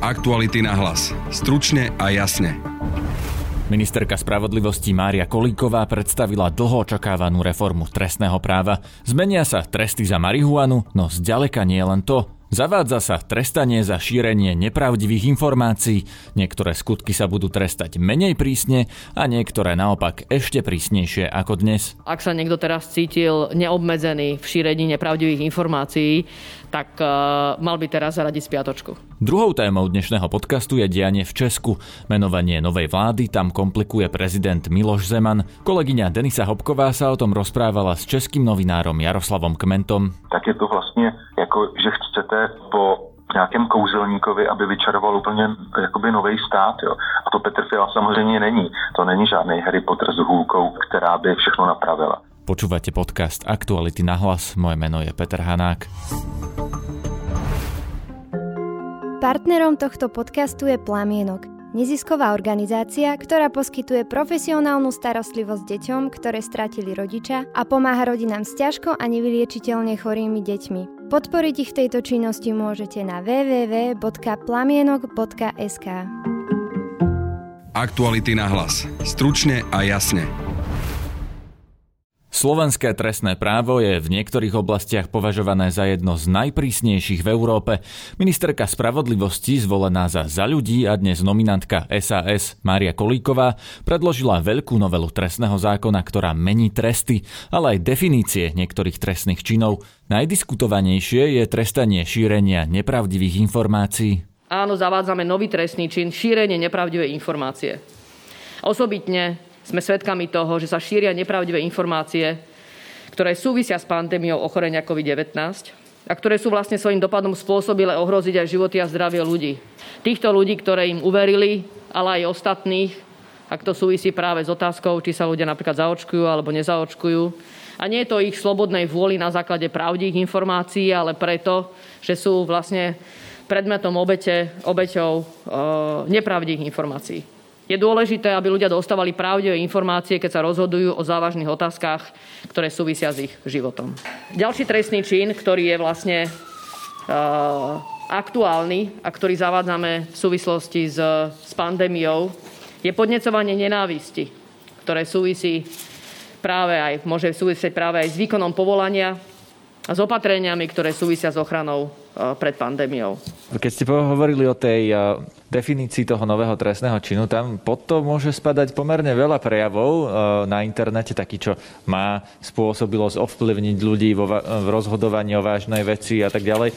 Aktuality na hlas. Stručne a jasne. Ministerka spravodlivosti Mária Kolíková predstavila dlho očakávanú reformu trestného práva. Zmenia sa tresty za marihuanu, no zďaleka nie len to. Zavádza sa trestanie za šírenie nepravdivých informácií, niektoré skutky sa budú trestať menej prísne a niektoré naopak ešte prísnejšie ako dnes. Ak sa niekto teraz cítil neobmedzený v šírení nepravdivých informácií, tak uh, mal by teraz zaradiť spiatočku. Druhou témou dnešného podcastu je dianie v Česku. Menovanie novej vlády tam komplikuje prezident Miloš Zeman. Kolegyňa Denisa Hopková sa o tom rozprávala s českým novinárom Jaroslavom Kmentom. Tak je to vlastně jako, že chcete po nějakém kouzelníkovi, aby vyčaroval úplně jakoby nový stát. Jo. A to Petr Fiala samozřejmě není. To není žádný Harry Potter s hůlkou, která by všechno napravila. Počúvate podcast Aktuality na hlas. Moje meno je Peter Hanák. Partnerom tohto podcastu je Plamienok, nezisková organizácia, ktorá poskytuje profesionálnu starostlivosť deťom, ktoré stratili rodiča a pomáha rodinám s ťažko a nevyliečiteľne chorými deťmi. Podporiť ich v tejto činnosti môžete na www.plamienok.sk Aktuality na hlas. Stručne a jasne. Slovenské trestné právo je v niektorých oblastiach považované za jedno z najprísnejších v Európe. Ministerka spravodlivosti, zvolená za za ľudí a dnes nominantka SAS Mária Kolíková, predložila veľkú novelu trestného zákona, ktorá mení tresty, ale aj definície niektorých trestných činov. Najdiskutovanejšie je trestanie šírenia nepravdivých informácií. Áno, zavádzame nový trestný čin šírenie nepravdivej informácie. Osobitne sme svedkami toho, že sa šíria nepravdivé informácie, ktoré súvisia s pandémiou ochorenia COVID-19 a ktoré sú vlastne svojím dopadom spôsobile ohroziť aj životy a zdravie ľudí. Týchto ľudí, ktoré im uverili, ale aj ostatných, ak to súvisí práve s otázkou, či sa ľudia napríklad zaočkujú alebo nezaočkujú. A nie je to ich slobodnej vôli na základe pravdivých informácií, ale preto, že sú vlastne predmetom obete, obeťou e, nepravdivých informácií. Je dôležité, aby ľudia dostávali pravdivé informácie, keď sa rozhodujú o závažných otázkach, ktoré súvisia s ich životom. Ďalší trestný čin, ktorý je vlastne uh, aktuálny a ktorý zavádzame v súvislosti s, s pandémiou, je podnecovanie nenávisti, ktoré súvisí práve aj, môže súvisieť práve aj s výkonom povolania a s opatreniami, ktoré súvisia s ochranou uh, pred pandémiou. Keď ste hovorili o tej uh, definícii toho nového trestného činu, tam pod to môže spadať pomerne veľa prejavov e, na internete, taký, čo má spôsobilosť ovplyvniť ľudí vo, v rozhodovaní o vážnej veci a tak ďalej.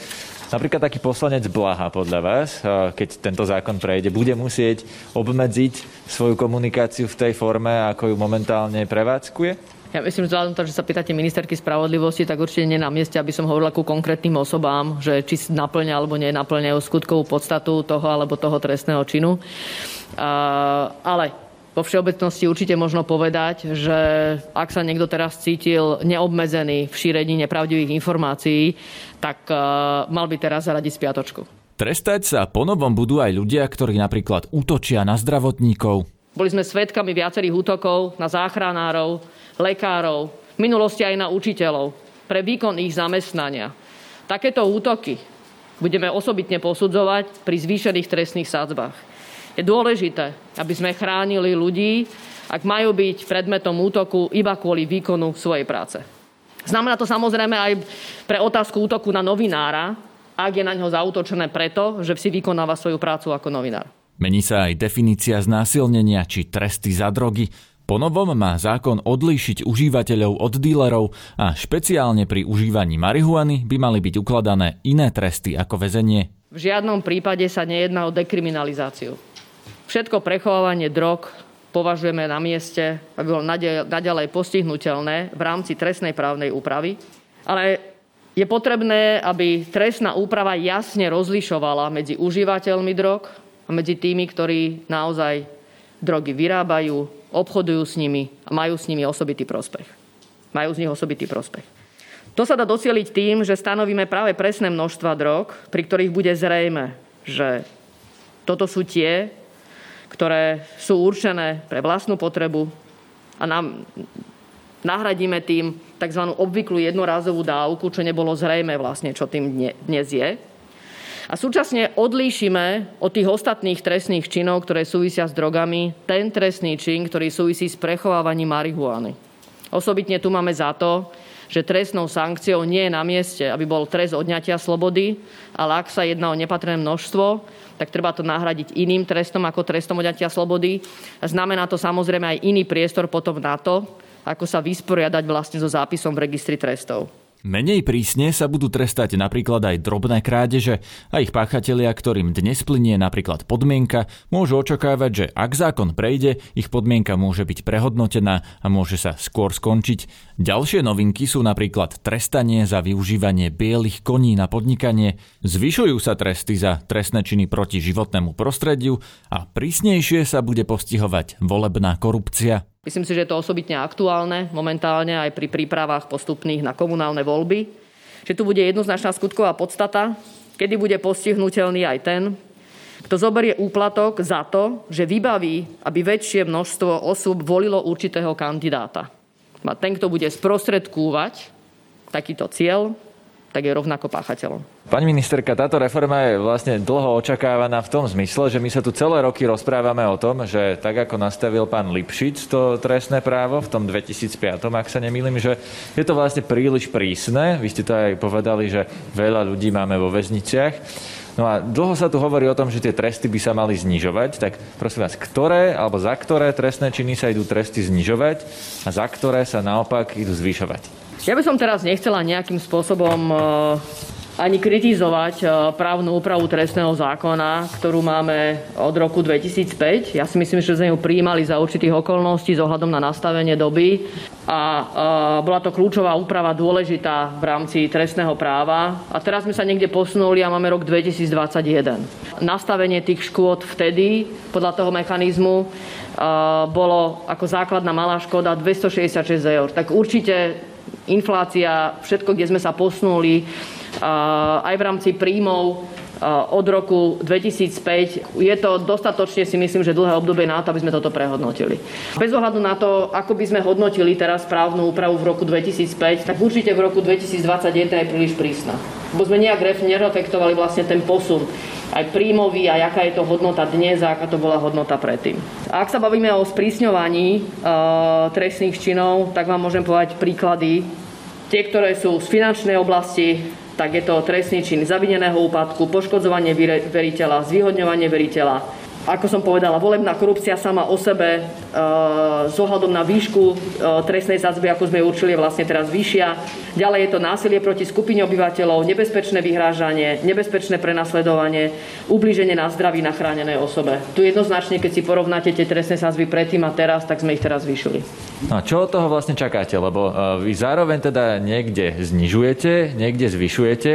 Napríklad taký poslanec Blaha podľa vás, e, keď tento zákon prejde, bude musieť obmedziť svoju komunikáciu v tej forme, ako ju momentálne prevádzkuje? Ja myslím, vzhľadom to, že sa pýtate ministerky spravodlivosti, tak určite nie na mieste, aby som hovorila ku konkrétnym osobám, že či naplňa alebo nenaplňajú skutkovú podstatu toho alebo toho trestného činu. ale vo všeobecnosti určite možno povedať, že ak sa niekto teraz cítil neobmedzený v šírení nepravdivých informácií, tak mal by teraz zaradiť spiatočku. Trestať sa ponovom budú aj ľudia, ktorí napríklad útočia na zdravotníkov. Boli sme svedkami viacerých útokov na záchranárov, lekárov, v minulosti aj na učiteľov, pre výkon ich zamestnania. Takéto útoky budeme osobitne posudzovať pri zvýšených trestných sádzbách. Je dôležité, aby sme chránili ľudí, ak majú byť predmetom útoku iba kvôli výkonu svojej práce. Znamená to samozrejme aj pre otázku útoku na novinára, ak je na ňo zautočené preto, že si vykonáva svoju prácu ako novinár. Mení sa aj definícia znásilnenia či tresty za drogy. Ponovom má zákon odlíšiť užívateľov od dílerov a špeciálne pri užívaní marihuany by mali byť ukladané iné tresty ako väzenie. V žiadnom prípade sa nejedná o dekriminalizáciu. Všetko prechovávanie drog považujeme na mieste, aby bolo naďalej postihnutelné v rámci trestnej právnej úpravy. Ale je potrebné, aby trestná úprava jasne rozlišovala medzi užívateľmi drog medzi tými, ktorí naozaj drogy vyrábajú, obchodujú s nimi a majú s nimi osobitý prospech. Majú z nich osobitý prospech. To sa dá docieliť tým, že stanovíme práve presné množstva drog, pri ktorých bude zrejme, že toto sú tie, ktoré sú určené pre vlastnú potrebu a nám nahradíme tým tzv. obvyklú jednorázovú dávku, čo nebolo zrejme vlastne, čo tým dnes je. A súčasne odlíšime od tých ostatných trestných činov, ktoré súvisia s drogami, ten trestný čin, ktorý súvisí s prechovávaním marihuany. Osobitne tu máme za to, že trestnou sankciou nie je na mieste, aby bol trest odňatia slobody, ale ak sa jedná o nepatrné množstvo, tak treba to nahradiť iným trestom ako trestom odňatia slobody. Znamená to samozrejme aj iný priestor potom na to, ako sa vysporiadať vlastne so zápisom v registri trestov. Menej prísne sa budú trestať napríklad aj drobné krádeže a ich páchatelia, ktorým dnes plinie napríklad podmienka, môžu očakávať, že ak zákon prejde, ich podmienka môže byť prehodnotená a môže sa skôr skončiť. Ďalšie novinky sú napríklad trestanie za využívanie bielých koní na podnikanie, zvyšujú sa tresty za trestné činy proti životnému prostrediu a prísnejšie sa bude postihovať volebná korupcia. Myslím si, že je to osobitne aktuálne momentálne aj pri prípravách postupných na komunálne voľby, že tu bude jednoznačná skutková podstata, kedy bude postihnutelný aj ten, kto zoberie úplatok za to, že vybaví, aby väčšie množstvo osôb volilo určitého kandidáta. A ten, kto bude sprostredkúvať takýto cieľ, tak je rovnako páchateľom. Pani ministerka, táto reforma je vlastne dlho očakávaná v tom zmysle, že my sa tu celé roky rozprávame o tom, že tak ako nastavil pán Lipšic to trestné právo v tom 2005, ak sa nemýlim, že je to vlastne príliš prísne. Vy ste to aj povedali, že veľa ľudí máme vo väzniciach. No a dlho sa tu hovorí o tom, že tie tresty by sa mali znižovať, tak prosím vás, ktoré alebo za ktoré trestné činy sa idú tresty znižovať a za ktoré sa naopak idú zvyšovať? Ja by som teraz nechcela nejakým spôsobom eh, ani kritizovať eh, právnu úpravu trestného zákona, ktorú máme od roku 2005. Ja si myslím, že sme ju prijímali za určitých okolností s ohľadom na nastavenie doby a eh, bola to kľúčová úprava dôležitá v rámci trestného práva. A teraz sme sa niekde posunuli a máme rok 2021. Nastavenie tých škôd vtedy podľa toho mechanizmu bolo ako základná malá škoda 266 eur. Tak určite inflácia, všetko, kde sme sa posnuli, aj v rámci príjmov od roku 2005. Je to dostatočne, si myslím, že dlhé obdobie na to, aby sme toto prehodnotili. Bez ohľadu na to, ako by sme hodnotili teraz právnu úpravu v roku 2005, tak určite v roku 2021 je príliš prísna. Bo sme nejak nereflektovali vlastne ten posun aj príjmový, aj aká je to hodnota dnes a aká to bola hodnota predtým. A ak sa bavíme o sprísňovaní e, trestných činov, tak vám môžem povedať príklady. Tie, ktoré sú z finančnej oblasti, tak je to trestný čin zavineného úpadku, poškodzovanie veriteľa, zvýhodňovanie veriteľa, ako som povedala, volebná korupcia sama o sebe s e, ohľadom na výšku e, trestnej sadzby, ako sme ju určili, je vlastne teraz vyššia. Ďalej je to násilie proti skupine obyvateľov, nebezpečné vyhrážanie, nebezpečné prenasledovanie, ublíženie na zdraví na chránenej osobe. Tu jednoznačne, keď si porovnáte tie trestné sadzby predtým a teraz, tak sme ich teraz vyšili. No čo od toho vlastne čakáte? Lebo e, vy zároveň teda niekde znižujete, niekde zvyšujete.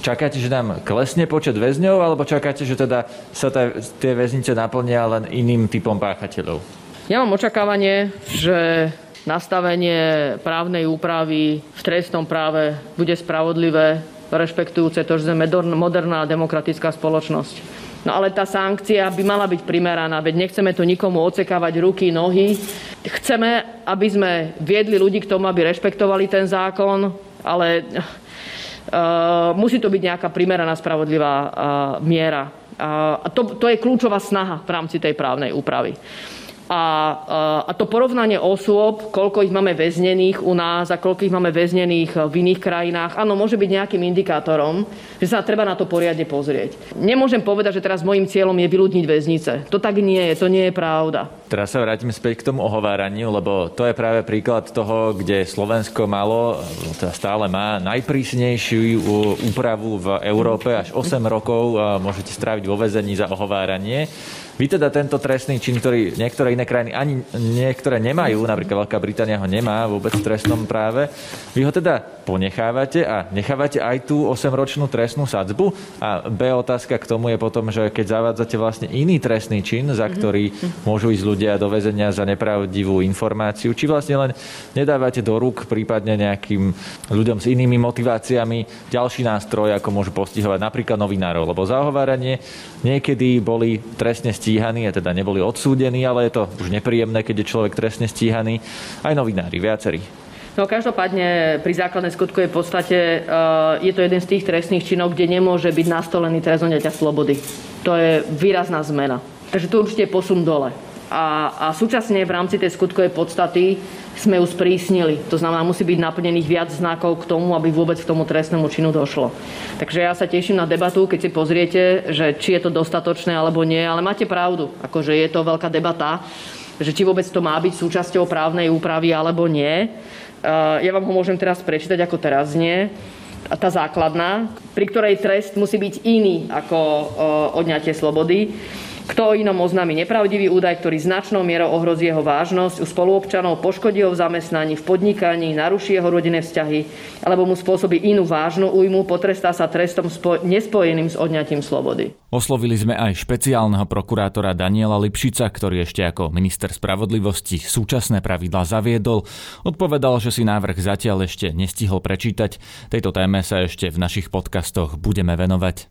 Čakáte, že nám klesne počet väzňov, alebo čakáte, že teda sa tie väznice naplnia len iným typom páchateľov? Ja mám očakávanie, že nastavenie právnej úpravy v trestnom práve bude spravodlivé, rešpektujúce to, že sme moderná demokratická spoločnosť. No ale tá sankcia by mala byť primeraná, veď nechceme tu nikomu ocekávať ruky, nohy. Chceme, aby sme viedli ľudí k tomu, aby rešpektovali ten zákon, ale musí to byť nejaká primeraná, spravodlivá uh, miera. Uh, a to, to je kľúčová snaha v rámci tej právnej úpravy. A, a to porovnanie osôb, koľko ich máme väznených u nás a koľko ich máme väznených v iných krajinách, áno, môže byť nejakým indikátorom, že sa treba na to poriadne pozrieť. Nemôžem povedať, že teraz môjim cieľom je vyľudniť väznice. To tak nie je, to nie je pravda. Teraz sa vrátim späť k tomu ohováraniu, lebo to je práve príklad toho, kde Slovensko malo, teda stále má najprísnejšiu úpravu v Európe, až 8 rokov môžete stráviť vo väzení za ohováranie. Vy teda tento trestný čin, ktorý niektoré iné krajiny ani niektoré nemajú, napríklad Veľká Británia ho nemá vôbec v trestnom práve, vy ho teda ponechávate a nechávate aj tú 8-ročnú trestnú sadzbu? A B otázka k tomu je potom, že keď zavádzate vlastne iný trestný čin, za mhm. ktorý môžu ísť ľudia do väzenia za nepravdivú informáciu, či vlastne len nedávate do rúk prípadne nejakým ľuďom s inými motiváciami ďalší nástroj, ako môžu postihovať napríklad novinárov, lebo zahováranie niekedy boli trestne stíhaní a teda neboli odsúdení, ale je to už nepríjemné, keď je človek trestne stíhaný. Aj novinári, viacerí. No každopádne pri základnej skutkovej podstate uh, je to jeden z tých trestných činov, kde nemôže byť nastolený trest odňatia slobody. To je výrazná zmena. Takže to určite je posun dole. A, a súčasne v rámci tej skutkovej podstaty sme ju sprísnili. To znamená, musí byť naplnených viac znakov k tomu, aby vôbec k tomu trestnému činu došlo. Takže ja sa teším na debatu, keď si pozriete, že či je to dostatočné alebo nie, ale máte pravdu, akože je to veľká debata, že či vôbec to má byť súčasťou právnej úpravy alebo nie. Ja vám ho môžem teraz prečítať, ako teraz znie. Tá základná, pri ktorej trest musí byť iný ako odňatie slobody. Kto o inom oznámi nepravdivý údaj, ktorý značnou mierou ohrozí jeho vážnosť u spoluobčanov, poškodí ho v zamestnaní, v podnikaní, naruší jeho rodinné vzťahy alebo mu spôsobí inú vážnu újmu, potrestá sa trestom spo- nespojeným s odňatím slobody. Oslovili sme aj špeciálneho prokurátora Daniela Lipšica, ktorý ešte ako minister spravodlivosti súčasné pravidlá zaviedol. Odpovedal, že si návrh zatiaľ ešte nestihol prečítať. Tejto téme sa ešte v našich podcastoch budeme venovať.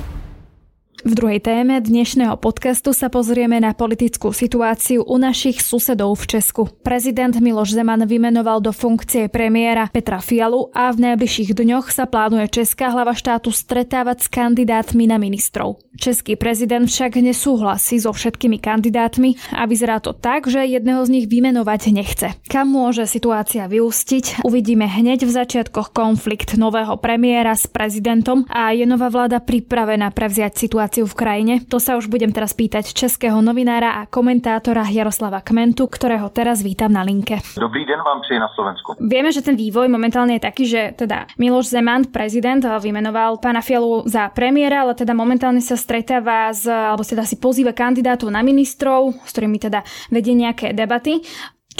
V druhej téme dnešného podcastu sa pozrieme na politickú situáciu u našich susedov v Česku. Prezident Miloš Zeman vymenoval do funkcie premiéra Petra Fialu a v najbližších dňoch sa plánuje česká hlava štátu stretávať s kandidátmi na ministrov. Český prezident však nesúhlasí so všetkými kandidátmi a vyzerá to tak, že jedného z nich vymenovať nechce. Kam môže situácia vyústiť, uvidíme hneď v začiatkoch konflikt nového premiéra s prezidentom a je nová vláda pripravená prevziať situáciu situáciu v krajine? To sa už budem teraz pýtať českého novinára a komentátora Jaroslava Kmentu, ktorého teraz vítam na linke. Dobrý den vám přeji na Slovensku. Vieme, že ten vývoj momentálne je taký, že teda Miloš Zeman, prezident, vymenoval pána Fialu za premiéra, ale teda momentálne sa stretáva s, alebo teda si pozýva kandidátov na ministrov, s ktorými teda vedie nejaké debaty.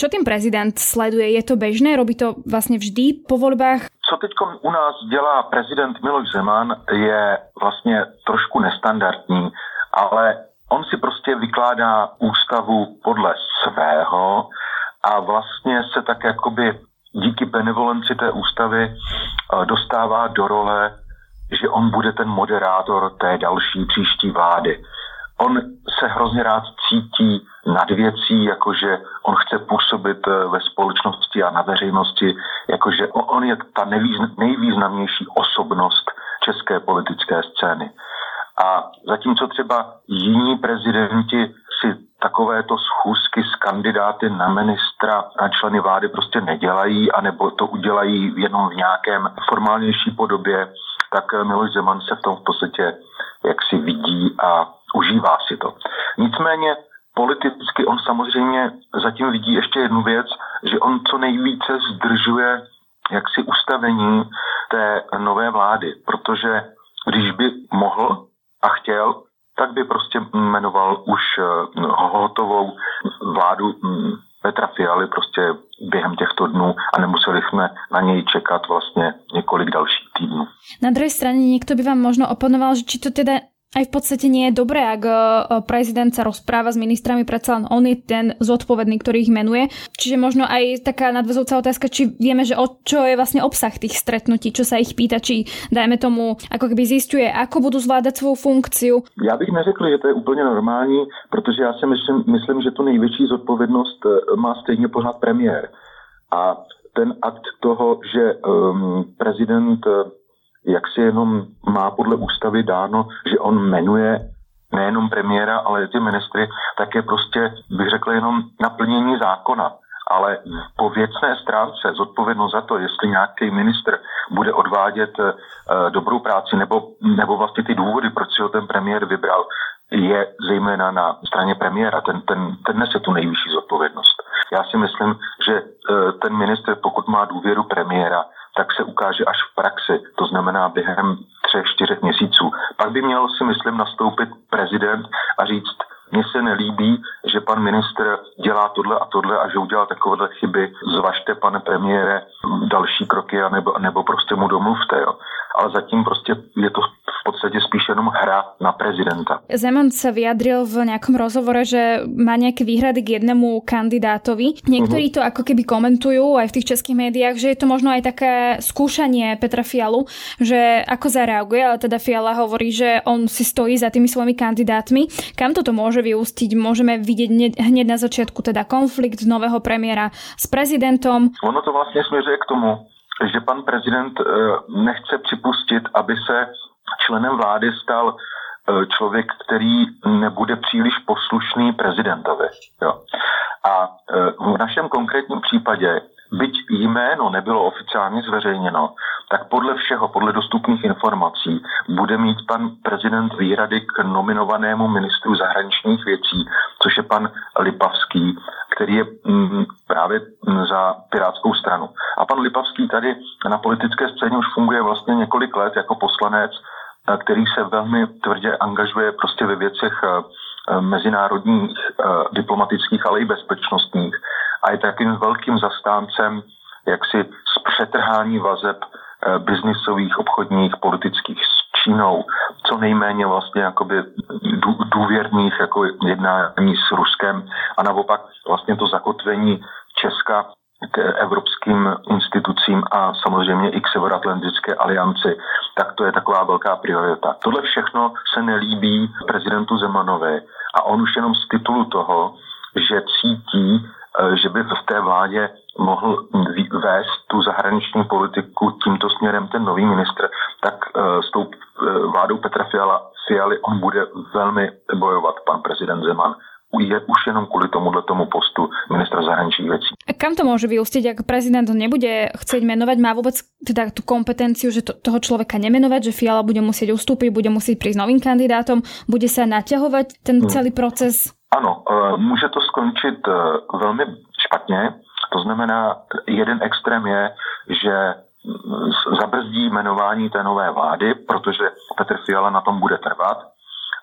Čo tým prezident sleduje? Je to bežné? Robí to vlastne vždy po voľbách? Co teď u nás dělá prezident Miloš Zeman, je vlastně trošku nestandardní, ale on si prostě vykládá ústavu podle svého a vlastně se tak jakoby díky benevolenci té ústavy eh, dostává do role, že on bude ten moderátor té další příští vlády. On se hrozně rád cítí nad věcí, jakože on chce působit eh, ve společnosti a na veřejnosti, jakože on je ta nejvýznamnější osobnost české politické scény. A zatímco třeba jiní prezidenti si takovéto schůzky s kandidáty na ministra, na členy vlády prostě nedělají, anebo to udělají jenom v nějakém formálnější podobě, tak eh, Miloš Zeman se v tom v podstatě jak si vidí a užívá si to. Nicméně politicky on samozřejmě zatím vidí ještě jednu věc, že on co nejvíce zdržuje jaksi ustavení té nové vlády, protože když by mohl a chtěl, tak by prostě jmenoval už eh, hotovou vládu mm, Petra Fialy prostě během těchto dnů a nemuseli jsme na něj čekat vlastně několik dalších týdnů. Na druhé straně někdo by vám možno oponoval, že či to teda aj v podstate nie je dobré, ak e, prezident sa rozpráva s ministrami, predsa len on je ten zodpovedný, ktorý ich menuje. Čiže možno aj taká nadvezovca otázka, či vieme, že o čo je vlastne obsah tých stretnutí, čo sa ich pýta, či dajme tomu, ako keby zistuje, ako budú zvládať svoju funkciu. Já bych neřekl, že to je úplně normální, protože já si myslím, myslím že tu největší zodpovědnost e, má stejně pořád premiér. A ten akt toho, že um, prezident jak si jenom má podle ústavy dáno, že on jmenuje nejenom premiéra, ale i ty ministry, tak je prostě, bych řekl, jenom naplnění zákona. Ale po věcné stránce zodpovědnost za to, jestli nějaký ministr bude odvádět e, dobrou práci, nebo, nebo vlastně ty důvody, proč si ho ten premiér vybral, je zejména na straně premiéra. Ten, ten, ten nese tu nejvyšší zodpovědnost. Já si myslím, že e, ten ministr, pokud má důvěru premiéra, tak se ukáže až v praxi, to znamená během třech, čtyřech měsíců. Pak by měl si myslím nastoupit prezident a říct, mně se nelíbí, že pan ministr dělá tohle a tohle a že udělá takovéhle chyby. Zvažte, pane premiére, další kroky a nebo, nebo prostě mu domluvte. Jo. Ale zatím prostě je to jenom hra na prezidenta. Zeman sa vyjadril v nejakom rozhovore, že má nejaké výhrady k jednému kandidátovi. Niektorí to ako keby komentujú aj v tých českých médiách, že je to možno aj také skúšanie Petra Fialu, že ako zareaguje, ale teda Fiala hovorí, že on si stojí za tými svojimi kandidátmi. Kam toto môže vyústiť? Môžeme vidieť hneď na začiatku teda konflikt nového premiéra s prezidentom. Ono to vlastne směřuje k tomu, že pan prezident eh, nechce připustit, aby se členem vlády stal eh, člověk, který nebude příliš poslušný prezidentovi. Jo. A eh, v našem konkrétním případě, byť jméno nebylo oficiálně zveřejněno, tak podle všeho, podle dostupných informací, bude mít pan prezident výhrady k nominovanému ministru zahraničních věcí, což je pan Lipavský, který je mm, právě mm, za Pirátskou stranu. A pan Lipavský tady na politické scéně už funguje vlastně několik let jako poslanec, který se velmi tvrdě angažuje prostě ve věcech eh, eh, mezinárodních, diplomatických, ale i bezpečnostních. A je takým velkým zastáncem jaksi zpřetrhání vazeb biznisových, obchodních, politických s Čínou, co nejméně vlastně jakoby důvěrných jako jednání s Ruskem a naopak vlastně to zakotvení Česka k evropským institucím a samozřejmě i k Severoatlantické alianci, tak to je taková velká priorita. Tohle všechno se nelíbí prezidentu Zemanovi a on už jenom z titulu toho, že cítí, eh, že by v té vládě mohl vést tu zahraniční politiku tímto směrem ten nový ministr, tak eh, s tou eh, vládou Petra Fiala, Fialy on bude velmi bojovat, pan prezident Zeman je už jenom kvôli tomuhle tomu postu ministra zahraničných vecí. A kam to môže vyústiť, ak prezident nebude chcieť menovať, má vôbec teda tú kompetenciu, že to, toho človeka nemenovať, že Fiala bude musieť ustúpiť, bude musieť prísť novým kandidátom, bude sa naťahovať ten hmm. celý proces? Ano, e, může to skončit e, velmi špatně. To znamená, jeden extrém je, že zabrzdí jmenování té nové vlády, protože Petr Fiala na tom bude trvat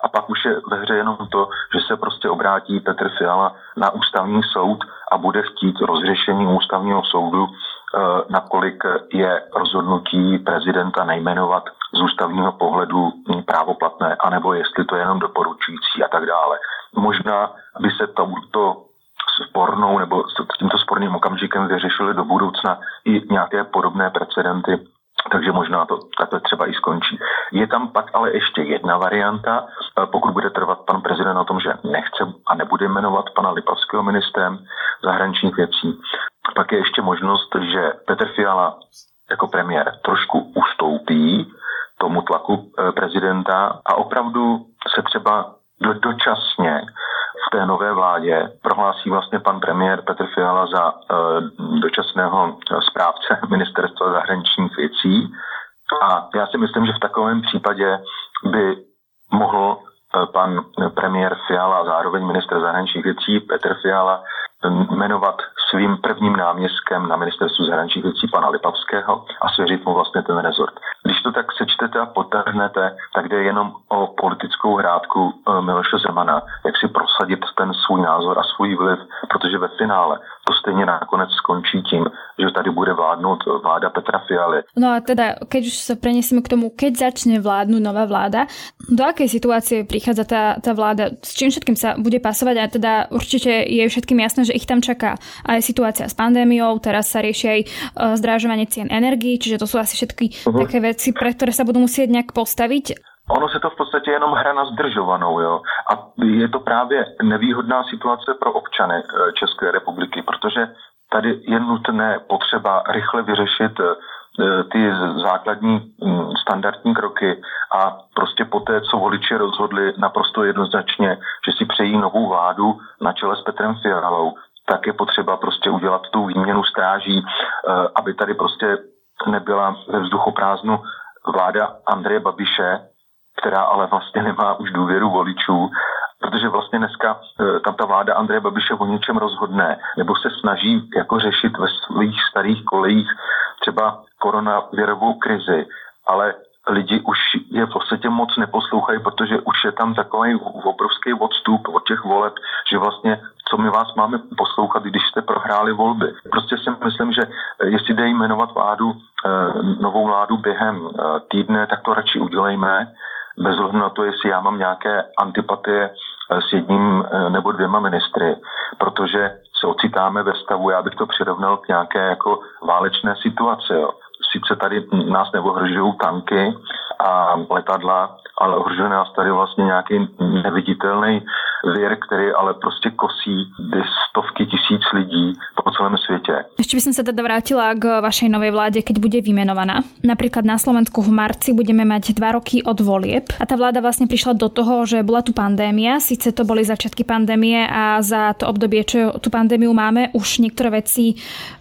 a pak už je ve hře jenom to, že se prostě obrátí Petr Fiala na ústavní soud a bude chtít rozřešení ústavního soudu, eh, nakolik je rozhodnutí prezidenta nejmenovat z ústavního pohledu právoplatné, anebo jestli to je jenom doporučující a tak dále. Možná by se to spornou nebo s tímto sporným okamžikem vyřešili do budoucna i nějaké podobné precedenty takže možná to takhle třeba i skončí. Je tam pak ale ještě jedna varianta, e, pokud bude trvat pan prezident na tom, že nechce a nebude jmenovat pana Lipavského ministrem zahraničních věcí, pak je ještě možnost, že Petr Fiala jako premiér trošku ustoupí tomu tlaku e, prezidenta a opravdu se třeba do, dočasně v té nové vládě prohlásí vlastně pan premiér Petr Fiala za uh, dočasného správce ministerstva zahraničních věcí. A já si myslím, že v takovém případě by mohl uh, pan premiér Fiala a zároveň minister zahraničních věcí Petr Fiala jmenovat svým prvním náměstkem na ministerstvu zahraničních věcí pana Lipavského a svěřit mu vlastně ten rezort. Když to tak sečtete a potrhnete, tak jde jenom o politickou hrádku eh, Miloše Zemana, jak si prosadit ten svůj názor a svůj vliv, protože ve finále to stejně nakonec skončí tím, že tady bude vládnout vláda Petra Fialy. No a teda, keď už sa preniesieme k tomu, keď začne vládnuť nová vláda, do akej situácie prichádza tá, tá vláda? S čím všetkým sa bude pasovať? A teda určite je všetkým jasné, že ich tam čaká aj situácia s pandémiou, teraz sa rieši aj e, zdrážovanie cien energií, čiže to sú asi všetky uh-huh. také veci, pre ktoré sa budú musieť nejak postaviť. Ono se to v podstatě jenom hra na zdržovanou, jo. A je to právě nevýhodná situace pro občany e, České republiky, protože tady je nutné potřeba rychle vyřešit e, ty základní standardní kroky a prostě poté, co voliči rozhodli naprosto jednoznačně, že si přejí novou vládu na čele s Petrem Fialou, tak je potřeba prostě udělat tu výměnu stráží, eh, aby tady prostě nebyla ve vzduchoprázdnu vláda Andreje Babiše, která ale vlastně nemá už důvěru voličů, protože vlastně dneska eh, tam ta vláda Andreje Babiše o něčem rozhodne, nebo se snaží jako řešit ve svých starých kolejích třeba koronavirovou krizi, ale lidi už je v podstatě moc neposlouchají, protože už je tam takový obrovský odstup od těch voleb, že vlastně co my vás máme poslouchat, když jste prohráli volby. Prostě si myslím, že jestli jde jmenovat vládu, eh, novou vládu během týdne, tak to radši udělejme, bez ohledu na to, jestli já mám nějaké antipatie s jedním nebo dvěma ministry, protože se ocitáme ve stavu, já bych to přirovnal k nějaké jako válečné situaci. Jo. Sice tady nás neohrožují tanky a letadla, ale ohrožuje nás tady vlastně nějaký neviditelný vir, který ale prostě kosí stovky tisíc lidí po celém světě. Ešte by som sa teda vrátila k vašej novej vláde, keď bude vymenovaná. Napríklad na Slovensku v marci budeme mať dva roky od volieb a tá vláda vlastne prišla do toho, že bola tu pandémia, síce to boli začiatky pandémie a za to obdobie, čo tú pandémiu máme, už niektoré veci e,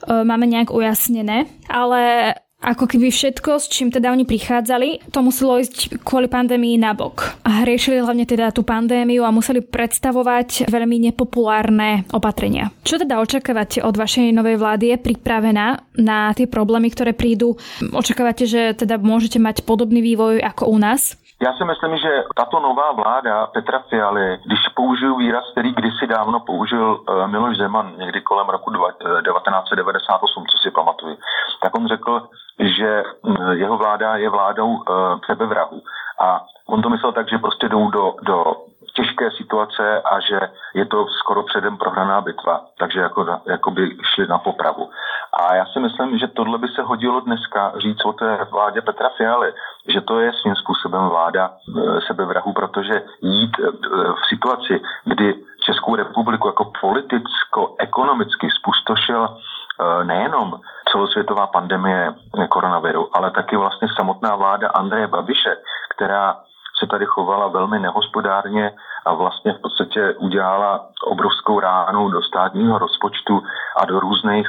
máme nejak ujasnené, ale ako keby všetko, s čím teda oni prichádzali, to muselo ísť kvôli pandémii nabok. A riešili hlavne teda tú pandémiu a museli predstavovať veľmi nepopulárne opatrenia. Čo teda očakávate od vašej novej vlády? Je pripravená na tie problémy, ktoré prídu? Očakávate, že teda môžete mať podobný vývoj ako u nás? Já si myslím, že tato nová vláda Petra Fialy, když použiju výraz, který kdysi dávno použil uh, Miloš Zeman někdy kolem roku 1998, co si pamatuju, tak on řekl, že hm, jeho vláda je vládou sebevrahu. A on to myslel tak, že prostě jdou do, do těžké situace a že je to skoro předem prohraná bitva, takže jako, jako by šli na popravu. A já si myslím, že tohle by se hodilo dneska říct o té vládě Petra Fialy, že to je svým způsobem vláda e, sebevrahu, protože jít e, v situaci, kdy Českou republiku jako politicko-ekonomicky spustošil e, nejenom celosvětová pandemie koronaviru, ale taky vlastně samotná vláda Andreje Babiše, která se tady chovala velmi nehospodárně a vlastně v podstatě udělala obrovskou ránu do státního rozpočtu a do různých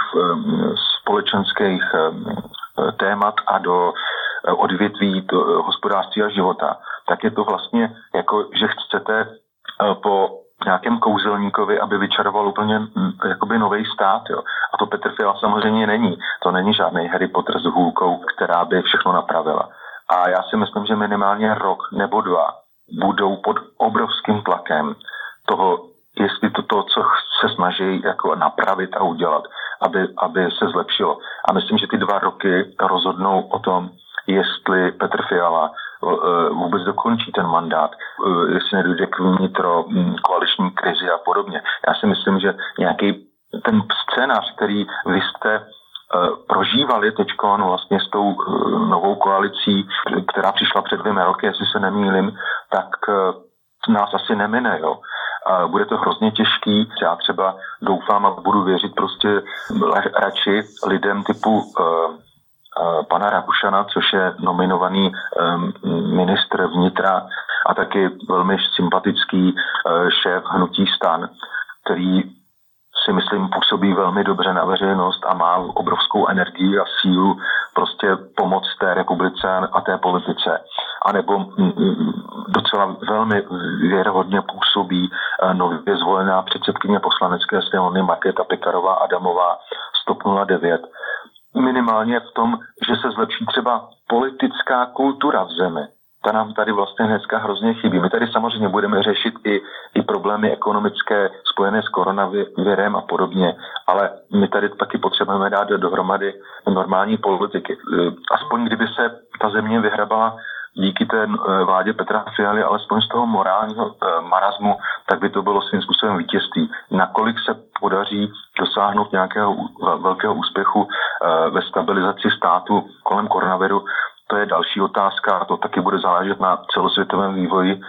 společenských témat a do eh, odvětví do hospodářství a života, tak je to vlastně jako, že chcete eh, po nějakém kouzelníkovi, aby vyčaroval úplně hm, jakoby nový stát. Jo. A to Petr Fiala samozřejmě není. To není žádný Harry Potter s hůlkou, která by všechno napravila. A já si myslím, že minimálně rok nebo dva budou pod obrovským tlakem toho, jestli to, to co se snaží jako napravit a udělat, aby, aby se zlepšilo. A myslím, že ty dva roky rozhodnou o tom, jestli Petr Fiala eh, vůbec dokončí ten mandát, eh, jestli nedojde k vnitro hm, koaliční krizi a podobně. Já si myslím, že nějaký ten scénář, který vy jste prožívali teď vlastně s tou eh, novou koalicí, která přišla před dvěma roky, jestli se nemýlim, tak eh, nás asi nemine, jo. Bude to hrozně těžký. Já třeba doufám a budu věřit prostě radši lidem typu pana Rakušana, což je nominovaný ministr vnitra a taky velmi sympatický šéf hnutí stan, který si myslím působí velmi dobře na veřejnost a má obrovskou energii a sílu prostě pomoct té republice a té politice. A nebo mm, mm, docela velmi věrohodně působí eh, nově zvolená předsedkyně poslanecké sněmovny Markéta Pekarová Adamová 109. Minimálně v tom, že se zlepší třeba politická kultura v zemi ta nám tady vlastně dneska hrozně chybí. My tady samozřejmě budeme řešit i, i problémy ekonomické spojené s koronavirem a podobně, ale my tady taky potřebujeme dát dohromady normální politiky. Aspoň kdyby se ta země vyhrabala díky té eh, vládě Petra Fialy, alespoň z toho morálního eh, marazmu, tak by to bylo svým způsobem vítězství. Nakolik se podaří dosáhnout nějakého velkého úspěchu ve stabilizaci státu kolem koronaviru, je další otázka, to taky bude záležet na celosvětovém vývoji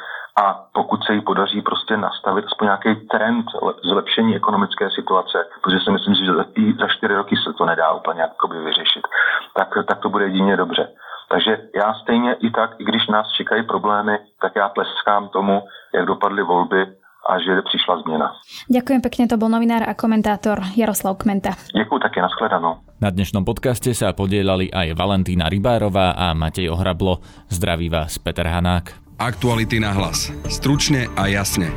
a pokud se jí podaří prostě nastavit aspoň nějaký trend zlepšení ekonomické situace, protože si myslím, že i za čtyři roky se to nedá úplně jakoby vyřešit, tak, tak to bude jedině dobře. Takže já stejně i tak, i když nás čekají problémy, tak já tleskám tomu, jak dopadly volby a že přišla změna. Ďakujem pekne, to bol novinár a komentátor Jaroslav Kmenta. Ďakujem také, nashledanou. Na dnešnom podcaste sa podielali aj Valentína Rybárová a Matej Ohrablo. Zdraví vás Peter Hanák. Aktuality na hlas. Stručne a jasne.